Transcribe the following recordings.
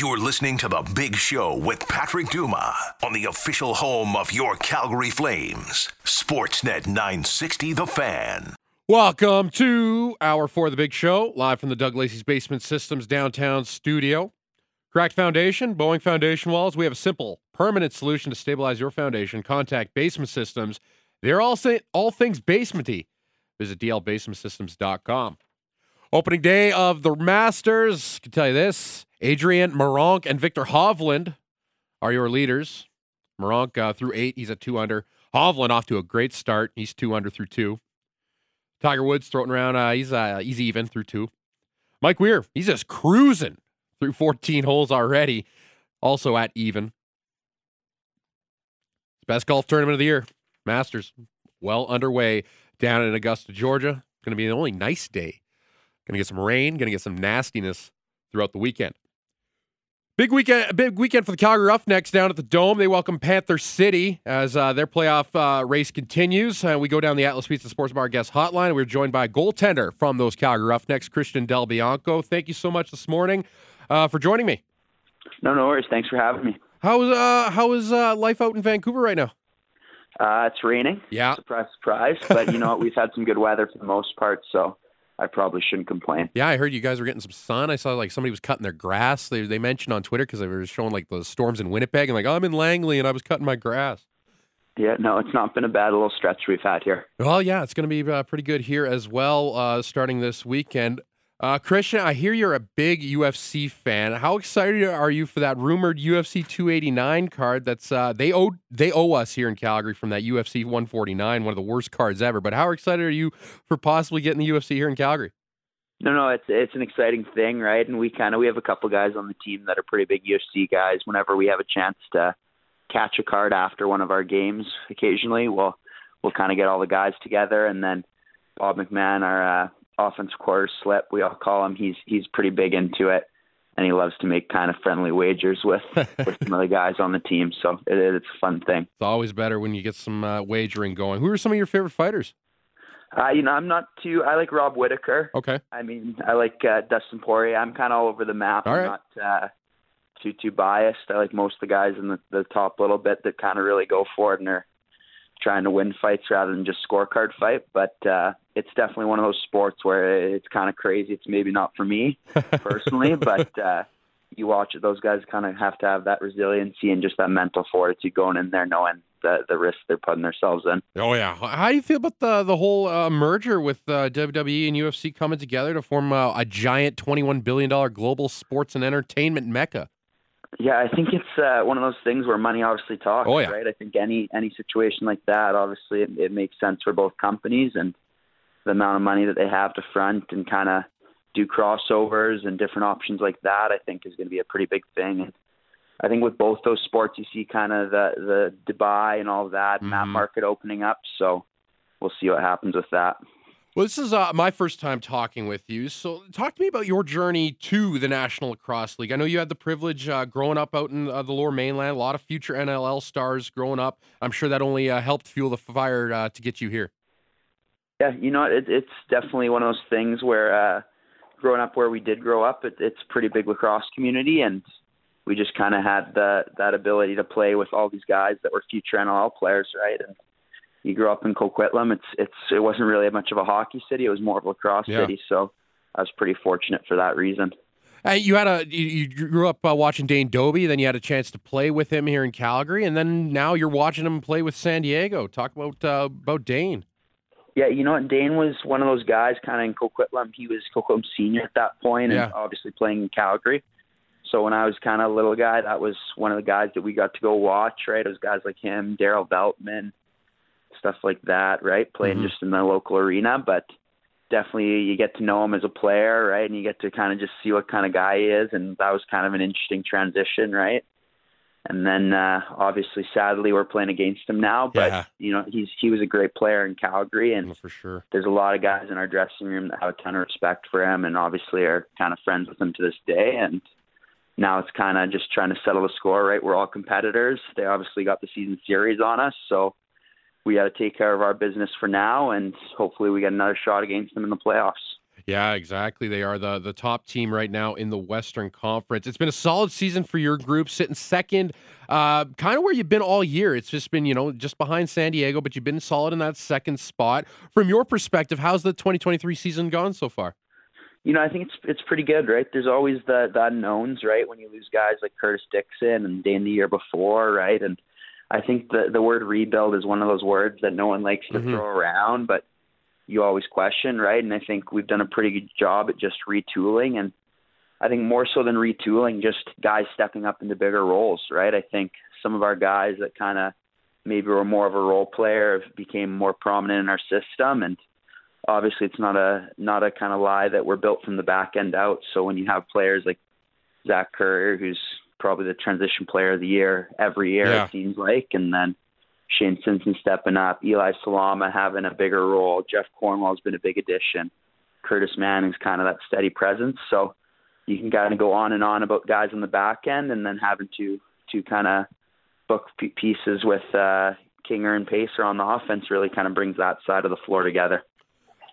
You're listening to The Big Show with Patrick Dumas on the official home of your Calgary Flames, Sportsnet 960 The Fan. Welcome to Hour for The Big Show, live from the Doug Lacey's Basement Systems downtown studio. Cracked foundation, bowing foundation walls. We have a simple, permanent solution to stabilize your foundation. Contact Basement Systems. They're all, say, all things basementy. Visit dlbasementsystems.com. Opening day of the Masters. I can tell you this Adrian Meronk and Viktor Hovland are your leaders. Meronk uh, through eight, he's at two under. Hovland off to a great start. He's two under through two. Tiger Woods throwing around, uh, he's, uh, he's even through two. Mike Weir, he's just cruising through 14 holes already, also at even. Best golf tournament of the year, Masters, well underway down in Augusta, Georgia. Going to be the only nice day. Going to get some rain, going to get some nastiness throughout the weekend. Big weekend, big weekend for the Calgary Roughnecks down at the Dome. They welcome Panther City as uh, their playoff uh, race continues. Uh, we go down the Atlas Pizza Sports Bar guest hotline. We're joined by a goaltender from those Calgary Roughnecks, Christian Del Bianco. Thank you so much this morning uh, for joining me. No, no worries. Thanks for having me. How is uh, how is uh, life out in Vancouver right now? Uh, it's raining. Yeah. Surprise, surprise. But you know what? We've had some good weather for the most part, so I probably shouldn't complain. Yeah, I heard you guys were getting some sun. I saw like somebody was cutting their grass. They they mentioned on Twitter because they were showing like the storms in Winnipeg and like oh, I'm in Langley and I was cutting my grass. Yeah, no, it's not been a bad little stretch we've had here. Well, yeah, it's going to be uh, pretty good here as well, uh, starting this weekend. Uh, Christian, I hear you're a big UFC fan. How excited are you for that rumored UFC 289 card? That's uh, they owe they owe us here in Calgary from that UFC 149, one of the worst cards ever. But how excited are you for possibly getting the UFC here in Calgary? No, no, it's it's an exciting thing, right? And we kind of we have a couple guys on the team that are pretty big UFC guys. Whenever we have a chance to catch a card after one of our games, occasionally we'll we'll kind of get all the guys together, and then Bob McMahon, our uh, offensive quarter slip, we all call him. He's he's pretty big into it, and he loves to make kind of friendly wagers with with some of the guys on the team. So it, it's a fun thing. It's always better when you get some uh, wagering going. Who are some of your favorite fighters? Uh, you know, I'm not too. I like Rob Whittaker. Okay. I mean, I like uh, Dustin Poirier. I'm kind of all over the map. All I'm not uh, too too biased. I like most of the guys in the, the top little bit that kind of really go for it and are trying to win fights rather than just scorecard fight. But uh, it's definitely one of those sports where it's kind of crazy. It's maybe not for me personally, but uh, you watch it. Those guys kind of have to have that resiliency and just that mental fortitude going in there, knowing the the risk they're putting themselves in. Oh yeah. How do you feel about the the whole uh, merger with uh, WWE and UFC coming together to form uh, a giant twenty one billion dollar global sports and entertainment mecca? Yeah, I think it's uh, one of those things where money obviously talks, Oh, yeah. right? I think any any situation like that, obviously, it, it makes sense for both companies and the amount of money that they have to front and kind of do crossovers and different options like that. I think is going to be a pretty big thing. And I think with both those sports, you see kind of the the Dubai and all that, and that market opening up. So we'll see what happens with that. Well, this is uh, my first time talking with you. So, talk to me about your journey to the National Lacrosse League. I know you had the privilege uh, growing up out in uh, the Lower Mainland. A lot of future NLL stars growing up. I'm sure that only uh, helped fuel the fire uh, to get you here. Yeah, you know, it, it's definitely one of those things where uh, growing up where we did grow up, it, it's a pretty big lacrosse community, and we just kind of had the, that ability to play with all these guys that were future NLL players, right? And you grew up in Coquitlam. It's it's it wasn't really much of a hockey city; it was more of a lacrosse Yeah. city. So I was pretty fortunate for that reason. Uh, you had a you, you grew up uh, watching Dane Dobbie, then you had a chance to play with him here in Calgary, and then now you're watching him play with San Diego. Talk about uh, about Dane. Yeah, you know what? Dane was one of those guys kind of in Coquitlam. He was Coquitlam senior at that point, Yeah. and obviously playing in Calgary. So when I was kind of a little guy, that was one of the guys that we got to go watch. Right, it was guys like him, Daryl Veltman, stuff like that. Right, playing Mhm. just in the local arena, but definitely you get to know him as a player, right, and you get to kind of just see what kind of guy he is, and that was kind of an interesting transition, right. And then uh, obviously, sadly, we're playing against him now. But Yeah. you know, he's he was a great player in Calgary, and for sure. there's a lot of guys in our dressing room that have a ton of respect for him and obviously are kind of friends with him to this day and now it's kind of just trying to settle the score right we're all competitors they obviously got the season series on us so we got to take care of our business for now and hopefully we get another shot against them in the playoffs Yeah, exactly. They are the the top team right now in the Western Conference. It's been a solid season for your group, sitting second, uh, kind of where you've been all year. It's just been, you know, just behind San Diego, but you've been solid in that second spot. From your perspective, how's the 2023 season gone so far? You know, I think it's it's pretty good, right? There's always the the unknowns, right? When you lose guys like Curtis Dickson and Dane the year before, right? And I think the the word rebuild is one of those words that no one likes to mm-hmm. throw around, but you always question, right? And I think we've done a pretty good job at just retooling and I think more so than retooling, just guys stepping up into bigger roles, right? I think some of our guys that kind of maybe were more of a role player became more prominent in our system and obviously it's not a not a kind of lie that we're built from the back end out. So when you have players like Zach Currier, who's probably the transition player of the year every year, yeah. it seems like, and then Shane Simpson stepping up, Eli Salama having a bigger role, Jeff Cornwall has been a big addition, Curtis Manning's kind of that steady presence. So you can kind of go on and on about guys on the back end, and then having to to kind of book pieces with uh, Kinger and Pacer on the offense really kind of brings that side of the floor together.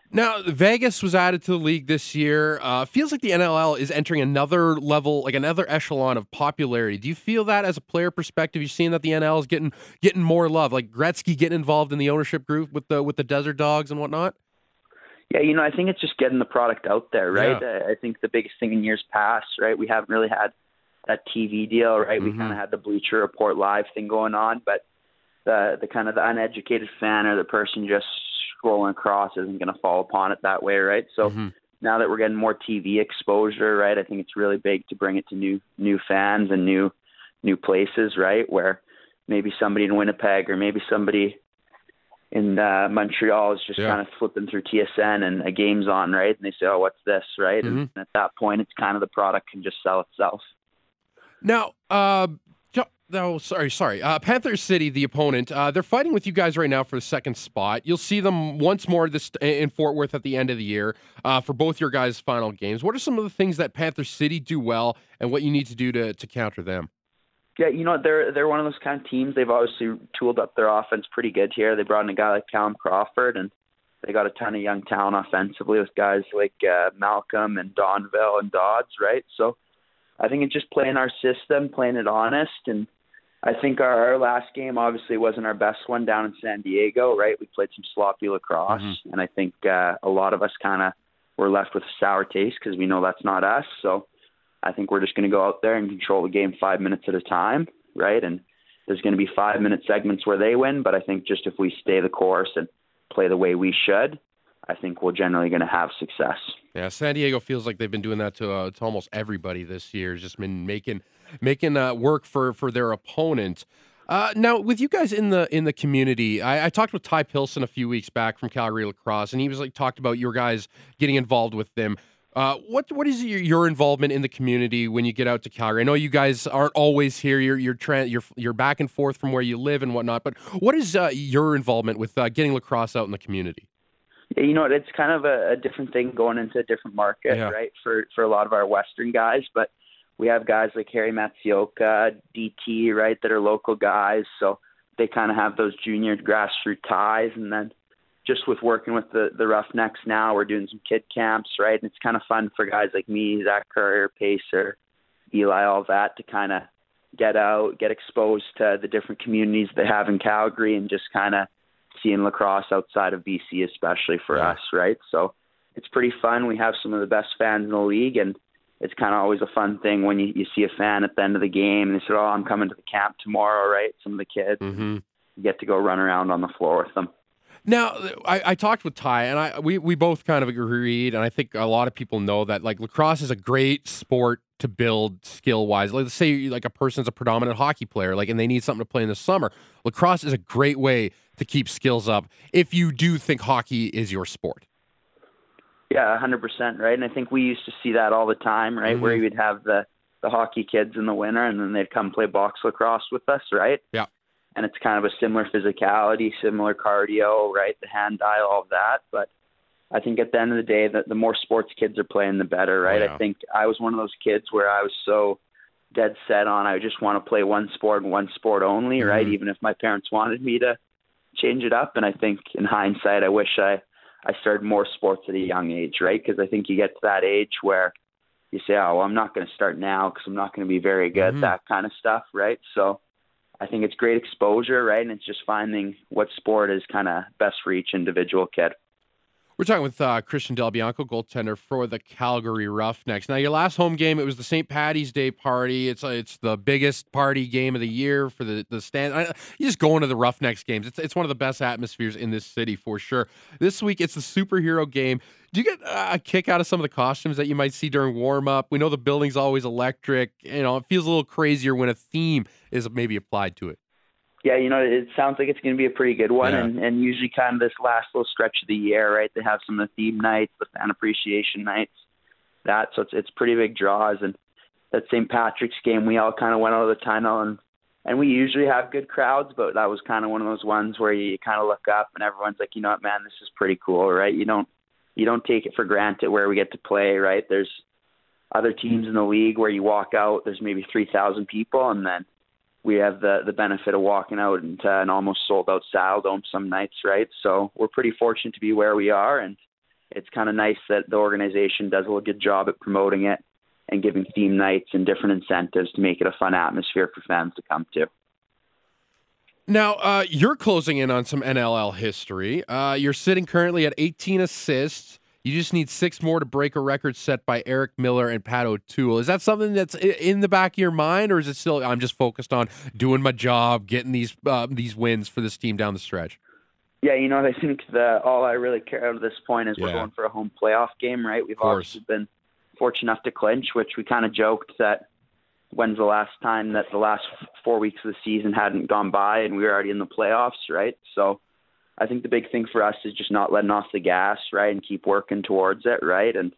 Now, Vegas was added to the league this year. Uh, feels like the NLL is entering another level, like another echelon of popularity. Do you feel that as a player perspective? You're seeing that the NL is getting getting more love, like Gretzky getting involved in the ownership group with the with the Desert Dogs and whatnot. Yeah, you know, I think it's just getting the product out there, right? Yeah. I think the biggest thing in years past, right? We haven't really had that TV deal, right? Mm-hmm. We kind of had the Bleacher Report live thing going on, but the the kind of the uneducated fan or the person just scrolling across isn't going to fall upon it that way, right? So mm-hmm. now that we're getting more TV exposure, right, I think it's really big to bring it to new new fans and new new places, right, where maybe somebody in Winnipeg or maybe somebody in uh, Montreal is just yeah. kind of flipping through TSN and a game's on, right? And they say, "Oh, what's this?" Right? Mm-hmm. And at that point, it's kind of the product can just sell itself. Now, uh, no, sorry, sorry. Uh, Panther City, the opponent, uh, they're fighting with you guys right now for the second spot. You'll see them once more this in Fort Worth at the end of the year uh, for both your guys' final games. What are some of the things that Panther City do well, and what you need to do to to counter them? Yeah, you know they're they're one of those kind of teams. They've obviously tooled up their offense pretty good here. They brought in a guy like Callum Crawford, and they got a ton of young talent offensively with guys like uh, Malcolm and Donville and Dodds, right? So I think it's just playing our system, playing it honest, and I think our, our last game obviously wasn't our best one down in San Diego, right? We played some sloppy lacrosse, mm-hmm. and I think uh, a lot of us kind of were left with a sour taste because we know that's not us. So I think we're just going to go out there and control the game five minutes at a time, right? And there's going to be five minute segments where they win, but I think just if we stay the course and play the way we should, I think we're generally going to have success. Yeah, San Diego feels like they've been doing that to, uh, to almost everybody this year. It's Just been making making uh, work for for their opponent. Uh, now, with you guys in the in the community, I, I, talked with Ty Pilson a few weeks back from Calgary Lacrosse, and he was like talked about your guys getting involved with them. Uh, what what is your, your, involvement in the community when you get out to Calgary? I know you guys aren't always here. You're you're tra- you're, you're back and forth from where you live and whatnot. But what is uh, your involvement with uh, getting lacrosse out in the community? You know, it's kind of a, a different thing going into a different market, yeah. right? For for a lot of our Western guys, but we have guys like Harry Matsuoka, DT, right, that are local guys. So they kind of have those junior grassroots ties. And then just with working with the, the Roughnecks now, we're doing some kid camps, right? And it's kind of fun for guys like me, Zach Currier, Pacer, Eli, all that to kind of get out, get exposed to the different communities they have in Calgary and just kind of seeing lacrosse outside of BC, especially for yeah. us, right? So it's pretty fun. We have some of the best fans in the league and it's kind of always a fun thing when you, you see a fan at the end of the game and they say, "Oh, I'm coming to the camp tomorrow." Right? Some of the kids mm-hmm. get to go run around on the floor with them. Now, I, I, talked with Ty, and I we we both kind of agreed, and I think a lot of people know that like lacrosse is a great sport to build skill wise. Like, let's say like a person's a predominant hockey player, like, and they need something to play in the summer. Lacrosse is a great way to keep skills up if you do think hockey is your sport. Yeah, hundred percent, right. And I think we used to see that all the time, right, mm-hmm. where you'd have the the hockey kids in the winter, and then they'd come play box lacrosse with us, right? Yeah. And it's kind of a similar physicality, similar cardio, right? The hand eye, all of that. But I think at the end of the day, that the more sports kids are playing, the better, right? Oh, yeah. I think I was one of those kids where I was so dead set on I just want to play one sport and one sport only, mm-hmm. right? Even if my parents wanted me to change it up. And I think in hindsight, I wish I I started more sports at a young age, right? Because I think you get to that age where you say, "Oh, well, I'm not going to start now because I'm not going to be very good." Mhm. That kind of stuff, right? So, I think it's great exposure, right? And it's just finding what sport is kind of best for each individual kid. We're talking with uh, Christian Del Bianco, goaltender for the Calgary Roughnecks. Now, your last home game, it was the St. Patty's Day party. It's uh, it's the biggest party game of the year for the the stand. I, you just go into the Roughnecks games. It's it's one of the best atmospheres in this city for sure. This week, it's the superhero game. Do you get uh, a kick out of some of the costumes that you might see during warm up? We know the building's always electric. You know, it feels a little crazier when a theme is maybe applied to it. Yeah, you know, it sounds like it's going to be a pretty good one, Yeah. and and usually kind of this last little stretch of the year, right? They have some of the theme nights, the fan appreciation nights, that. So it's it's pretty big draws, and that St. Patrick's game, we all kind of went out of the tunnel, and and we usually have good crowds, but that was kind of one of those ones where you kind of look up and everyone's like, you know what, man, this is pretty cool, right? You don't you don't take it for granted where we get to play, right? There's other teams in the league where you walk out, there's maybe three thousand people, and then we have the the benefit of walking out into an almost sold out Saddle Dome some nights, right? So we're pretty fortunate to be where we are, and it's kind of nice that the organization does a good job at promoting it and giving theme nights and different incentives to make it a fun atmosphere for fans to come to. Now, uh, you're closing in on some NLL history. Uh, you're sitting currently at 18 assists. You just need six more to break a record set by Eric Miller and Pat O'Toole. Is that something that's in the back of your mind, or is it still I'm just focused on doing my job, getting these uh, these wins for this team down the stretch? Yeah, you know, I think that all I really care about at this point is we're going for a home playoff game, right? We've obviously been fortunate enough to clinch, which we kind of joked that when's the last time that the last four weeks of the season hadn't gone by and we were already in the playoffs, right? So I think the big thing for us is just not letting off the gas, right, and keep working towards it, right? And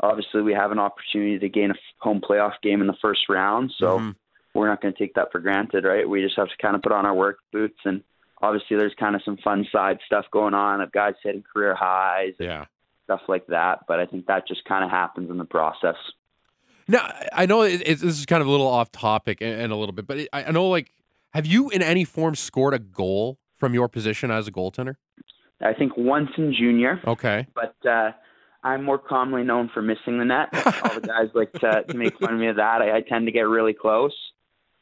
obviously we have an opportunity to gain a home playoff game in the first round, so Mhm. we're not going to take that for granted, right? We just have to kind of put on our work boots and obviously there's kind of some fun side stuff going on of guys hitting career highs and yeah. stuff like that, but I think that just kind of happens in the process. Now, I know it, it's, this is kind of a little off topic and, and a little bit, but it, I I know like, have you in any form scored a goal from your position as a goaltender? I think once in junior, Okay. but uh, I'm more commonly known for missing the net. All the guys like to, to make fun of me of that. I, I tend to get really close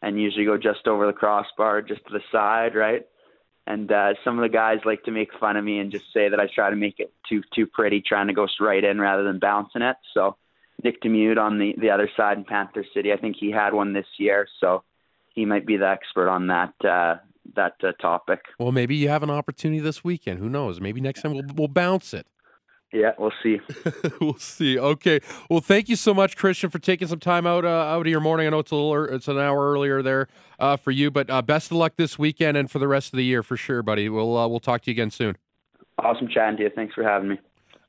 and usually go just over the crossbar, just to the side, right? And uh, some of the guys like to make fun of me and just say that I try to make it too too pretty, trying to go right in rather than bouncing it. So Nick Damude on the the other side in Panther City, I think he had one this year, so he might be the expert on that uh, that uh, topic. Well, maybe you have an opportunity this weekend. Who knows? Maybe next time we'll we'll bounce it. Yeah, we'll see. we'll see. Okay. Well, thank you so much, Christian, for taking some time out uh, out of your morning. I know it's a little, it's an hour earlier there uh, for you, but uh, best of luck this weekend and for the rest of the year for sure, buddy. We'll uh, we'll talk to you again soon. Awesome chatting to you. Thanks for having me.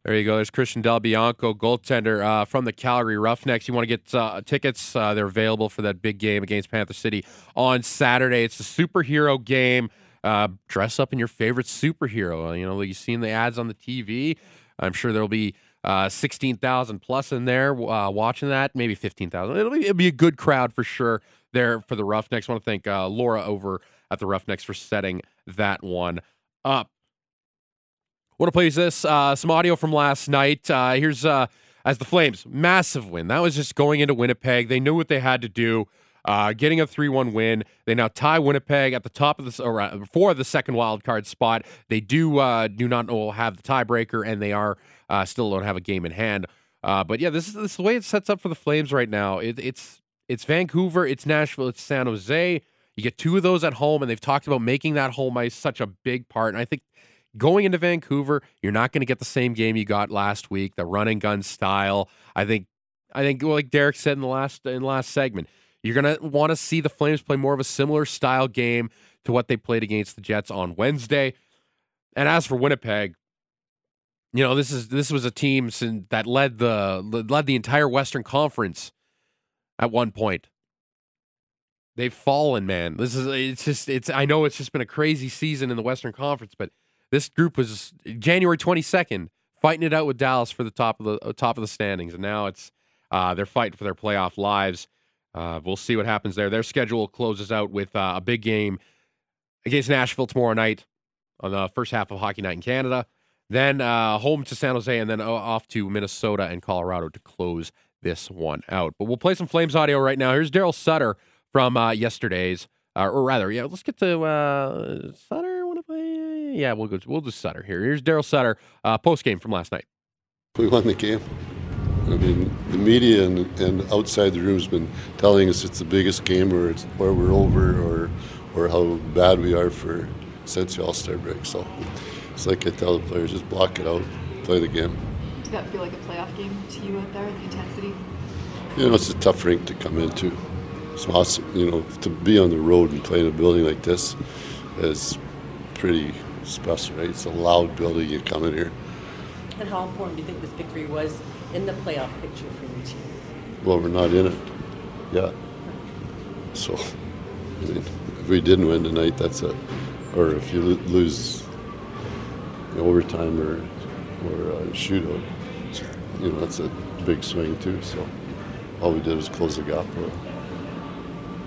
There you go. There's Christian Del Bianco, goaltender uh, from the Calgary Roughnecks. You want to get uh, tickets? Uh, they're available for that big game against Panther City on Saturday. It's a superhero game. Uh, dress up in your favorite superhero. Uh, You know, you've seen the ads on the TV. I'm sure there'll be uh, 16,000 plus in there uh, watching that, maybe 15,000. It'll be, it'll be a good crowd for sure there for the Roughnecks. I want to thank uh, Laura over at the Roughnecks for setting that one up. Want to play this uh, some audio from last night? Uh, here's uh, as the Flames massive win. That was just going into Winnipeg. They knew what they had to do. Uh, getting a 3-1 win. They now tie Winnipeg at the top of the or uh, before the second wild card spot. They do uh, do not have the tiebreaker, and they are still don't have a game in hand. But yeah, this is, this is the way it sets up for the Flames right now. It, it's it's Vancouver, it's Nashville, it's San Jose. You get two of those at home, and they've talked about making that home ice such a big part. And I think going into Vancouver, you're not going to get the same game you got last week, the run and gun style. I think, I think, like Derek said in the last in the last segment, you're going to want to see the Flames play more of a similar style game to what they played against the Jets on Wednesday. And as for Winnipeg, you know this is this was a team that led the led the entire Western Conference at one point. They've fallen, man. This is it's just it's I know it's just been a crazy season in the Western Conference, but this group was January 22nd fighting it out with Dallas for the top of the uh, top of the standings, and now it's uh, they're fighting for their playoff lives. Uh, we'll see what happens there. Their schedule closes out with uh, a big game against Nashville tomorrow night on the first half of Hockey Night in Canada. then uh, home to San Jose, and then off to Minnesota and Colorado to close this one out. But we'll play some Flames audio right now. Here's Daryl Sutter from uh, yesterday's, or rather, yeah, let's get to Sutter. Want to play? Yeah, we'll go. We'll do Sutter here. Here's Daryl Sutter uh, post game from last night. We won the game. I mean, the media and, and outside the room has been telling us it's the biggest game, or it's or we're over, or or how bad we are for since the All Star break. So it's like I tell the players, just block it out, play the game. Did that feel like a playoff game to you out there, the intensity? You know, it's a tough rink to come into. It's awesome, you know, to be on the road and play in a building like this is pretty special, right? It's a loud building. You come in here. And how important do you think this victory was in the playoff picture for your team? Well, we're not in it. Yeah. So, I mean, if we didn't win tonight, that's a, or if you lose in overtime or or a shootout, you know, that's a big swing too. So, all we did was close the gap. Well,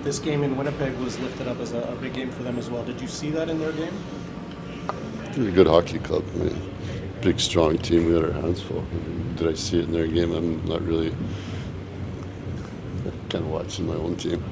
This game in Winnipeg was lifted up as a, a big game for them as well. Did you see that in their game? A good hockey club. I mean, big, strong team. We had our hands full. I mean, did I see it in their game? I'm not really kind of watching my own team.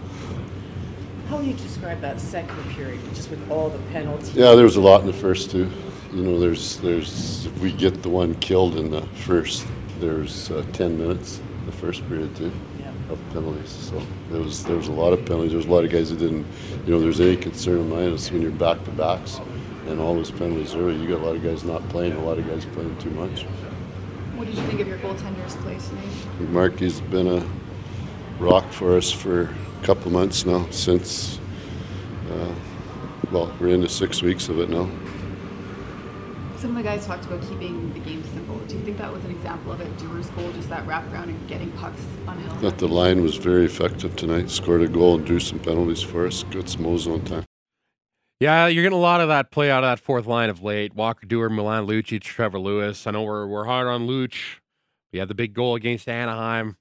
How would you describe that second period, just with all the penalties? Yeah, there was a lot in the first two. You know, there's there's if we get the one killed in the first, there's uh, ten minutes in the first period too Yeah. of penalties. So there was there was a lot of penalties. There was a lot of guys that didn't. You know, there's any concern of mine is when you're back to backs and all those penalties early. You got a lot of guys not playing. A lot of guys playing too much. What did you think of your goaltender's play tonight? Marky's been a rock for us for a couple months now. Since uh, well, we're into six weeks of it now. Some of the guys talked about keeping the game simple. Do you think that was an example of it? Duehr's goal, just that wraparound and getting pucks on hill? I Thought the line was very effective tonight. Scored a goal and drew some penalties for us. Got some ozone time. Yeah, you're getting a lot of that play out of that fourth line of late. Walker Duehr, Milan Lucic, Trevor Lewis. I know we're we're hard on Luch. We had the big goal against Anaheim.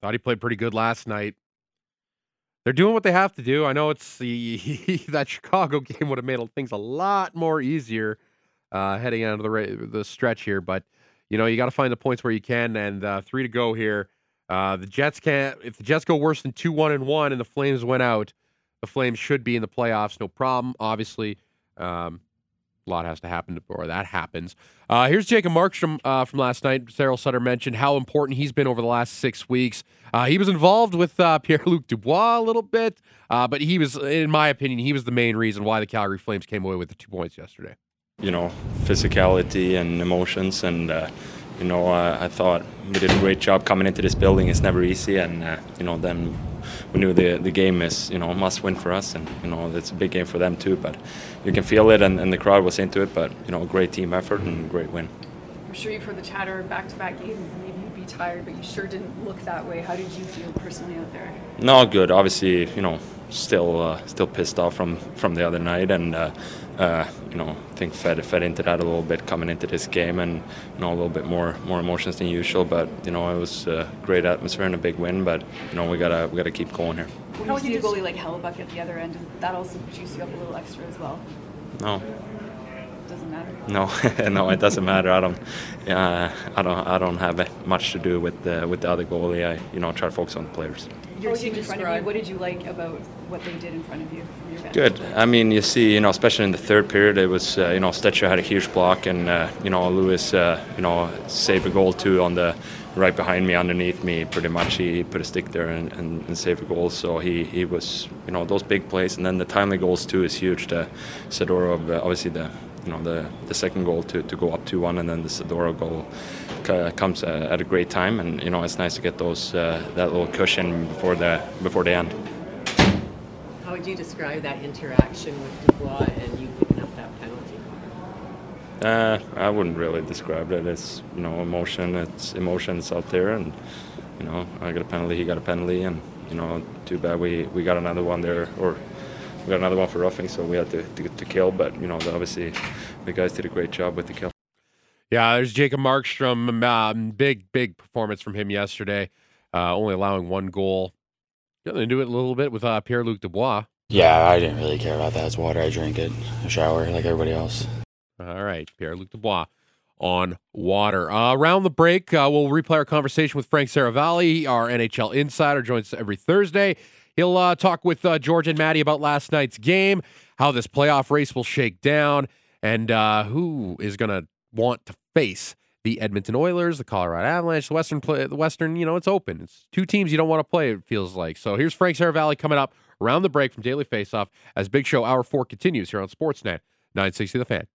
Thought he played pretty good last night. They're doing what they have to do. I know it's the that Chicago game would have made things a lot more easier uh, heading out of the the stretch here, but you know you got to find the points where you can, and uh, three to go here. Uh, the Jets can't. If the Jets go worse than two one and one, and the Flames went out, the Flames should be in the playoffs, no problem. Obviously, um, a lot has to happen before that happens. Uh, here's Jacob Markstrom uh, from last night. Daryl Sutter mentioned how important he's been over the last six weeks. Uh, he was involved with uh, Pierre Luc Dubois a little bit, uh, but he was, in my opinion, he was the main reason why the Calgary Flames came away with the two points yesterday. you know, physicality and emotions. And, uh, you know, uh, I thought we did a great job coming into this building. It's never easy. And, uh, you know, then we knew the, the game is, you know, a must win for us. And, you know, it's a big game for them too. But you can feel it, and, and the crowd was into it. But, you know, great team effort and great win. I'm sure you've heard the chatter back to back games. Maybe you'd be tired, but you sure didn't look that way. How did you feel personally out there? No, good. Obviously, you know, still uh, still pissed off from, from the other night, and uh, uh, you know, I think fed fed into that a little bit coming into this game, and you know, a little bit more more emotions than usual. But you know, it was a great atmosphere and a big win. But you know, we gotta we gotta keep going here. When you see a goalie like Hellebuyck at the other end, that also juice you up a little extra as well? No, Doesn't matter. no, no, it doesn't matter. I don't, uh, I don't, I don't have much to do with the with the other goalie. I, you know, try to focus on the players. Your team in front of you, what did you like about what they did in front of you from your bench? Good. I mean, you see, you know, especially in the third period, it was, uh, you know, Stecher had a huge block, and uh, you know, Lewis, uh, you know, saved a goal too on the right behind me, underneath me. Pretty much, he put a stick there and, and, and saved a goal. So he, he was, you know, those big plays, and then the timely goals too is huge. The Zadorov, uh, obviously the, you know, the the second goal to, to go up two one, and then the Zadorov goal c- comes uh, at a great time, and you know, it's nice to get those uh, that little cushion before the before the end. How would you describe that interaction with Dubois and you picking up that penalty? Uh, I wouldn't really describe it as you know emotion. It's emotions out there, and you know I got a penalty, he got a penalty, and you know too bad we, we got another one there, or we got another one for roughing, so we had to, to to kill. But you know obviously the guys did a great job with the kill. Yeah, there's Jacob Markstrom. Um, big, big performance from him yesterday, uh, only allowing one goal. Getting into it a little bit with uh, Pierre Luc Dubois. Yeah, I didn't really care about that. It's water. I drink it. I shower like everybody else. All right, Pierre Luc Dubois on water. Uh, around the break, uh, we'll replay our conversation with Frank Seravalli, our NHL insider, joins us every Thursday. He'll uh, talk with uh, George and Maddie about last night's game, how this playoff race will shake down, and uh, who is going to want to face the Edmonton Oilers, the Colorado Avalanche, the Western play, the Western. You know, it's open. It's two teams you don't want to play. It feels like. So here's Frank Seravalli coming up around the break from Daily Faceoff as Big Show Hour Four continues here on Sportsnet 960 The Fan.